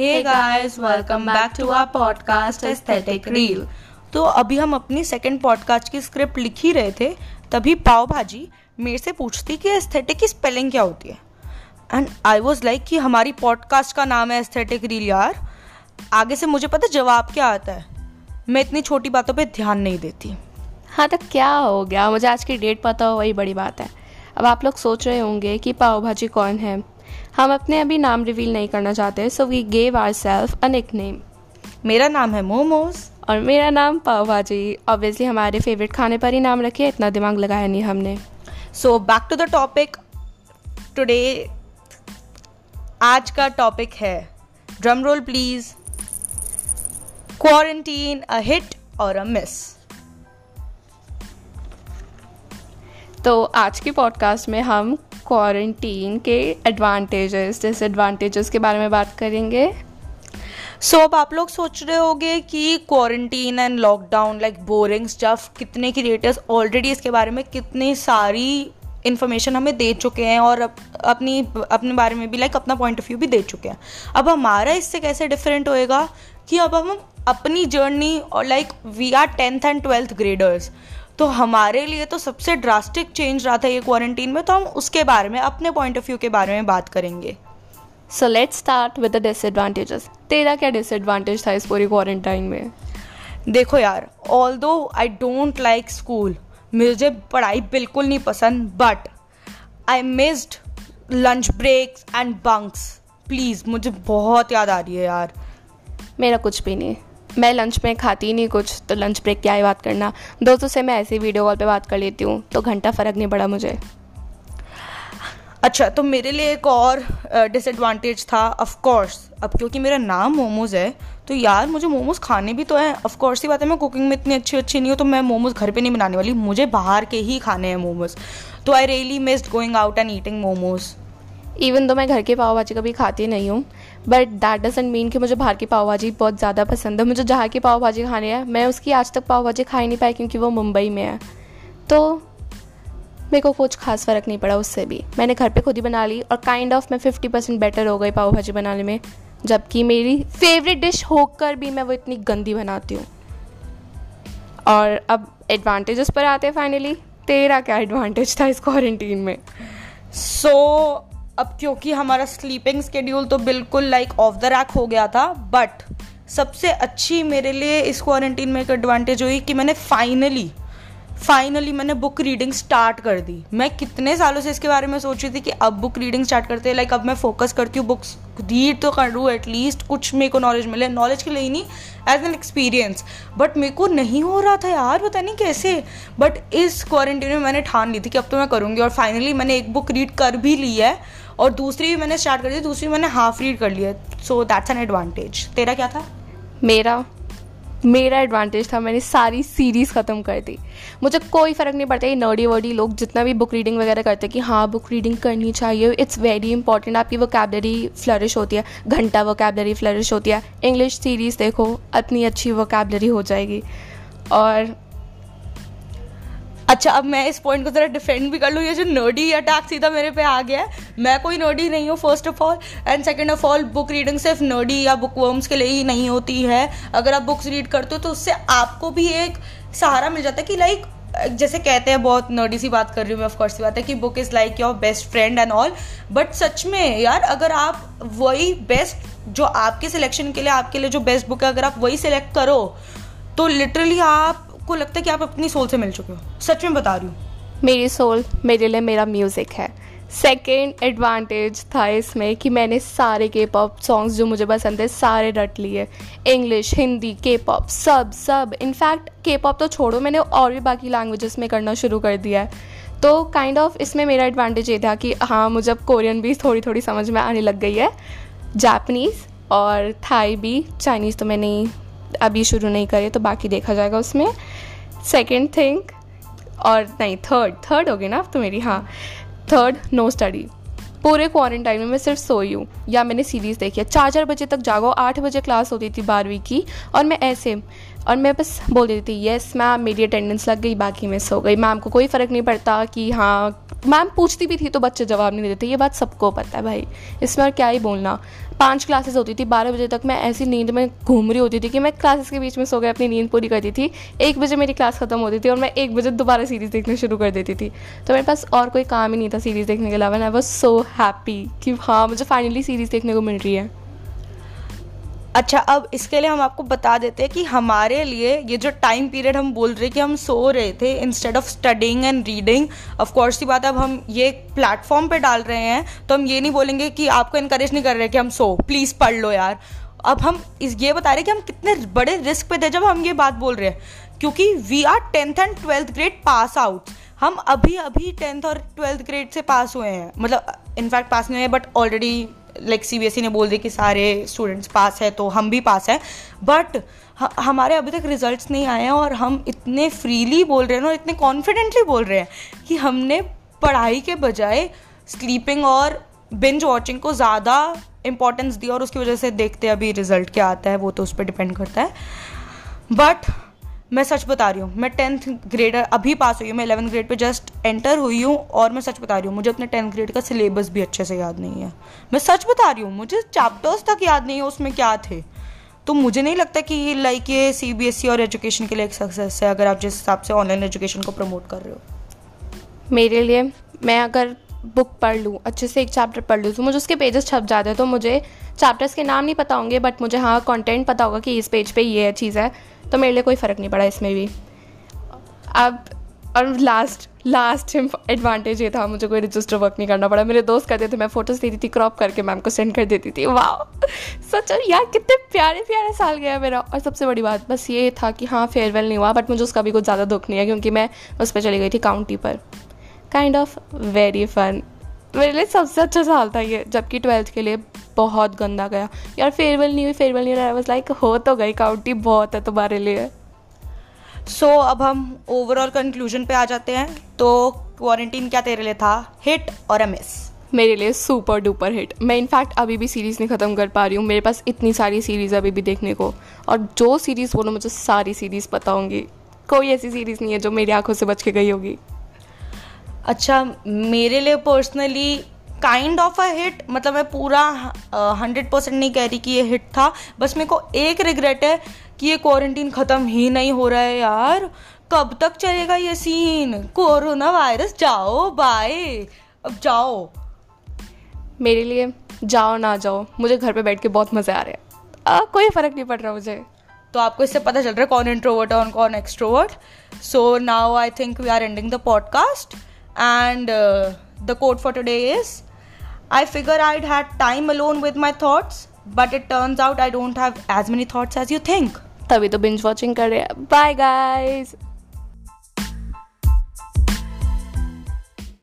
Hey guys, welcome back to our podcast Aesthetic Reel. तो अभी हम अपनी सेकंड पॉडकास्ट की स्क्रिप्ट लिख ही रहे थे तभी पाव भाजी मेरे से पूछती कि एस्थेटिक की स्पेलिंग क्या होती है? एंड आई वॉज़ लाइक कि हमारी पॉडकास्ट का नाम है एस्थेटिक रील यार। आगे से मुझे पता जवाब क्या आता है? मैं इतनी छोटी बातों पे ध्यान नहीं देती। हाँ तो क्या हो गया? मुझे आज की डेट पता हो वही बड़ी बात है। अब आप लोग सोच रहे होंगे कि पाव भाजी कौन है? हम अपने अभी नाम रिवील नहीं करना चाहते so we gave our self a nickname मेरा नाम है मोमोज। और मेरा नाम पाव भाजी ऑब्वियसली हमारे फेवरेट खाने पर ही नाम रखे इतना दिमाग लगाया नहीं हमने। So back to the topic today आज का टॉपिक है drum roll please quarantine a hit और अ मिस तो आज के पॉडकास्ट में हम क्वारंटीन के एडवांटेजेस डिसएडवांटेजेस के बारे में बात करेंगे। सो so, अब आप लोग सोच रहे होंगे कि quarantine and lockdown like boring stuff कितने क्रिएटर्स ऑलरेडी इसके बारे में कितनी सारी इन्फॉर्मेशन हमें दे चुके हैं और अप, अपनी अपने बारे में भी लाइक अपना पॉइंट ऑफ़ व्यू भी दे चुके हैं। अब हमारा इससे कैसे डिफरेंट होएगा कि अब हम अपनी जर्नी और like we are tenth and twelfth graders तो हमारे लिए तो सबसे ड्रास्टिक चेंज रहा था ये क्वारंटीन में तो हम उसके बारे में अपने पॉइंट ऑफ़ व्यू के बारे में बात करेंगे। So let start with the disadvantages तेरा क्या डिसएडवांटेज था इस पूरी क्वारंटाइन में? देखो यार ऑल दो आई डोंट लाइक स्कूल मुझे पढ़ाई बिल्कुल नहीं पसंद but I missed lunch breaks and bunks please मुझे बहुत याद आ रही है यार। मेरा कुछ भी नहीं। मैं लंच में खाती नहीं कुछ तो लंच ब्रेक क्या ही बात करना। दोस्तों से मैं ऐसे वीडियो कॉल पे बात कर लेती हूँ तो घंटा फ़र्क नहीं पड़ा मुझे। अच्छा तो मेरे लिए एक और डिसएडवांटेज था ऑफ़ कोर्स अब क्योंकि मेरा नाम मोमोज है तो यार मुझे मोमोज खाने भी तो है। ऑफ़ कोर्स ही बात है, मैं कुकिंग में इतनी अच्छी अच्छी नहीं हूँ तो मैं मोमोज घर पे नहीं बनाने वाली। मुझे बाहर के ही खाने हैं मोमोज। तो I really missed going out and eating momos. Even तो मैं घर के पाव भाजी कभी खाती नहीं हूँ बट दैट डजेंट मीन कि मुझे बाहर की पाव भाजी बहुत ज़्यादा पसंद है। मुझे जहाँ की पाव भाजी खानी है मैं उसकी आज तक पाव भाजी खा ही नहीं पाई क्योंकि वो मुंबई में है। तो मेरे को कुछ खास फ़र्क नहीं पड़ा उससे भी। मैंने घर पे खुद ही बना ली और काइंड ऑफ़ मैं फिफ्टी परसेंट बेटर हो गई पाव भाजी बनाने में जबकि मेरी फेवरेट डिश होकर भी मैं वो इतनी गंदी बनाती हूँ। और अब एडवांटेजेस पर आते हैं फाइनली तेरा क्या एडवांटेज था इस क्वारंटीन में? सो so, अब क्योंकि हमारा स्लीपिंग स्केड्यूल तो बिल्कुल लाइक ऑफ़ द रैक हो गया था बट सबसे अच्छी मेरे लिए इस क्वारंटीन में एक एडवांटेज हुई कि मैंने फाइनली फाइनली मैंने बुक रीडिंग स्टार्ट कर दी। मैं कितने सालों से इसके बारे में सोच रही थी कि अब बुक रीडिंग स्टार्ट करते हैं लाइक अब मैं फोकस करती हूँ बुक्स रीड तो कर लूँ एटलीस्ट कुछ मेरे को नॉलेज मिले। नॉलेज के लिए ही नहीं एज एन एक्सपीरियंस बट मेरे को नहीं हो रहा था यार, पता नहीं कैसे। बट इस क्वारंटीन में मैंने ठान ली थी कि अब तो मैं करूँगी, और फाइनली मैंने एक बुक रीड कर भी ली है। और दूसरी भी मैंने स्टार्ट कर दी दूसरी मैंने हाफ़ रीड कर लिया सो दैट्स एन एडवांटेज तेरा क्या था? मेरा मेरा एडवांटेज था, मैंने सारी सीरीज़ ख़त्म कर दी। मुझे कोई फ़र्क नहीं पड़ता, ये नर्डी वर्डी लोग जितना भी बुक रीडिंग वगैरह करते हैं कि हाँ बुक रीडिंग करनी चाहिए इट्स वेरी इंपॉर्टेंट आपकी वो कैबलरी फ्लरिश होती है, घंटा वो कैबलरी फ्लरिश होती है। इंग्लिश सीरीज़ देखो इतनी अच्छी वोकेबलरी हो जाएगी। और अच्छा अब मैं इस पॉइंट को ज़रा डिफेंड भी कर लूँ। ये जो नोडी अटैक सीधा मेरे पे आ गया है। मैं कोई नोडी नहीं हूँ first of all and second of all book reading सिर्फ़ नोडी या बुक वर्म्स के लिए ही नहीं होती है। अगर आप बुक्स रीड करते हो तो उससे आपको भी एक सहारा मिल जाता है कि लाइक जैसे कहते हैं, बहुत नर्डी सी बात कर रही हूँ मैं ऑफकोर्स बात है कि book is like your best friend and all but सच में यार, अगर आप वही बेस्ट जो आपके सिलेक्शन के लिए, आपके लिए जो बेस्ट बुक है, अगर आप वही सिलेक्ट करो तो लिटरली आप आपको लगता है कि आप अपनी सोल से मिल चुके हो? सच में बता रही हूँ। मेरी सोल मेरे लिए मेरा म्यूज़िक है। सेकेंड एडवांटेज था इसमें कि मैंने सारे के पॉप सॉन्ग्स जो मुझे पसंद है, सारे रट लिए। इंग्लिश हिंदी के पॉप सब सब। इनफैक्ट के पॉप तो छोड़ो, मैंने और भी बाकी लैंग्वेजेस में करना शुरू कर दिया है। तो काइंड ऑफ़ इसमें मेरा एडवांटेज ये था कि हाँ मुझे अब कोरियन भी थोड़ी थोड़ी समझ में आने लग गई है। जापनीज़ और थाई भी। चाइनीज़ तो मैंने अभी शुरू नहीं करे तो बाकी देखा जाएगा उसमें। सेकेंड थिंग और नहीं थर्ड थर्ड होगी ना तो मेरी हाँ। थर्ड नो स्टडी पूरे क्वारंटाइन में मैं सिर्फ़ सोई हूँ, या मैंने सीरीज़ देखी है। चार चार बजे तक जागो, आठ बजे क्लास होती थी बारहवीं की, और मैं ऐसे और मैं बस बोल देती थी येस मैम मेरी अटेंडेंस लग गई, बाकी मिस हो गई. मैम को कोई फ़र्क नहीं पड़ता कि हाँ मैम पूछती भी थी तो बच्चे जवाब नहीं देते, ये बात सबको पता है भाई। इसमें और क्या ही बोलना। पाँच क्लासेस होती थी, बारह बजे तक मैं ऐसी नींद में घूम रही होती थी कि मैं क्लासेस के बीच में सो गए अपनी नींद पूरी करती थी। एक बजे मेरी क्लास ख़त्म होती थी और मैं एक बजे दोबारा सीरीज़ देखना शुरू कर देती थी। तो मेरे पास और कोई काम ही नहीं था सीरीज़ देखने के अलावा आई वॉज़ सो हैप्पी कि हाँ मुझे फाइनली सीरीज़ देखने को मिल रही है। अच्छा अब इसके लिए हम आपको बता देते हैं कि हमारे लिए ये जो टाइम पीरियड हम बोल रहे हैं कि हम सो रहे थे instead of studying and reading of course की बात अब हम ये प्लेटफॉर्म पे डाल रहे हैं तो हम ये नहीं बोलेंगे कि आपको इनकरेज नहीं कर रहे कि हम सो। प्लीज़ पढ़ लो यार। अब हम इस, ये बता रहे कि हम कितने बड़े रिस्क पे थे जब हम ये बात बोल रहे हैं, क्योंकि we are tenth and twelfth grade pass out हम अभी अभी टेंथ और ट्वेल्थ ग्रेड से पास हुए हैं। मतलब इनफैक्ट पास नहीं हुए but already like C B S E ने बोल दी कि सारे स्टूडेंट्स पास है तो हम भी पास हैं। बट हमारे अभी तक रिजल्ट्स नहीं आए हैं और हम इतने फ्रीली बोल रहे हैं और इतने कॉन्फिडेंटली बोल रहे हैं कि हमने पढ़ाई के बजाय स्लीपिंग और बिंज वॉचिंग को ज़्यादा इंपॉर्टेंस दिया और उसकी वजह से देखते अभी रिज़ल्ट क्या आता है, वो तो उस पर डिपेंड करता है। बट मैं सच बता रही हूँ, मैं टेंथ ग्रेड अभी पास हुई हूँ, मैं इलेवंथ ग्रेड पे जस्ट एंटर हुई हूँ और मैं सच बता रही हूँ, मुझे अपने टेंथ ग्रेड का सिलेबस भी अच्छे से याद नहीं है। मैं सच बता रही हूँ, मुझे चैप्टर्स तक याद नहीं है उसमें क्या थे। तो मुझे नहीं लगता कि लाइक ये सी बी एस ई और एजुकेशन के लिए एक सक्सेस है, अगर आप जिस हिसाब से ऑनलाइन एजुकेशन को प्रमोट कर रहे हो। मेरे लिए, मैं अगर बुक पढ़ लूँ, अच्छे से एक चैप्टर पढ़ लूँ। तो मुझे उसके पेजेस छप जाते हैं तो मुझे चैप्टर्स के नाम नहीं पता होंगे बट मुझे हाँ कंटेंट पता होगा कि इस पेज पे ये चीज़ है। तो मेरे लिए कोई फ़र्क नहीं पड़ा इसमें भी। अब, और लास्ट लास्ट एडवांटेज ये था, मुझे कोई रजिस्टर वर्क नहीं करना पड़ा। मेरे दोस्त कहते थे, मैं फ़ोटोज़ देती थी क्रॉप करके मैम को सेंड कर देती थी। वाह सच यार, कितने प्यारे प्यारे साल गया मेरा। और सबसे बड़ी बात, बस ये था कि हाँ फेयरवेल नहीं हुआ बट मुझे उसका भी कुछ ज़्यादा दुख नहीं है, क्योंकि मैं उस पर चली गई थी काउंटी पर। काइंड ऑफ़ वेरी फन मेरे लिए सबसे अच्छा साल था ये जबकि ट्वेल्थ के लिए बहुत गंदा गया। यार फेयरवेल नहीं हुई फेयरवेल नहीं रहा बस लाइक हो तो गई काउंटी बहुत है तुम्हारे लिए। सो so, अब हम ओवरऑल कंक्लूजन पे आ जाते हैं। तो क्वारंटीन क्या तेरे लिए था? हिट और अ मिस मेरे लिए सुपर डुपर हिट मैं इनफैक्ट अभी भी सीरीज़ नहीं ख़त्म कर पा रही हूँ मेरे पास इतनी सारी सीरीज़ अभी भी देखने को। और जो सीरीज़ बोलो मुझे सारी सीरीज़ पता होंगी। कोई ऐसी सीरीज़ नहीं है जो मेरी आँखों से बच के गई होगी। अच्छा मेरे लिए personally kind of a hit मतलब मैं पूरा हंड्रेड परसेंट नहीं कह रही कि ये हिट था बस मेरे को एक रिग्रेट है कि ये क्वारंटीन ख़त्म ही नहीं हो रहा है यार। कब तक चलेगा ये सीन कोरोना वायरस जाओ बाय अब जाओ। मेरे लिए जाओ ना जाओ मुझे घर पे बैठ के बहुत मज़े आ रहे हैं। कोई फ़र्क नहीं पड़ रहा मुझे। तो आपको इससे पता चल रहा है कौन इंट्रोवर्ट है और कौन extrovert so now I think we are ending the podcast and uh, the quote for today is I figure I'd had time alone with my thoughts, but it turns out I don't have as many thoughts as you think. तभी तो binge watching कर रहे हैं bye guys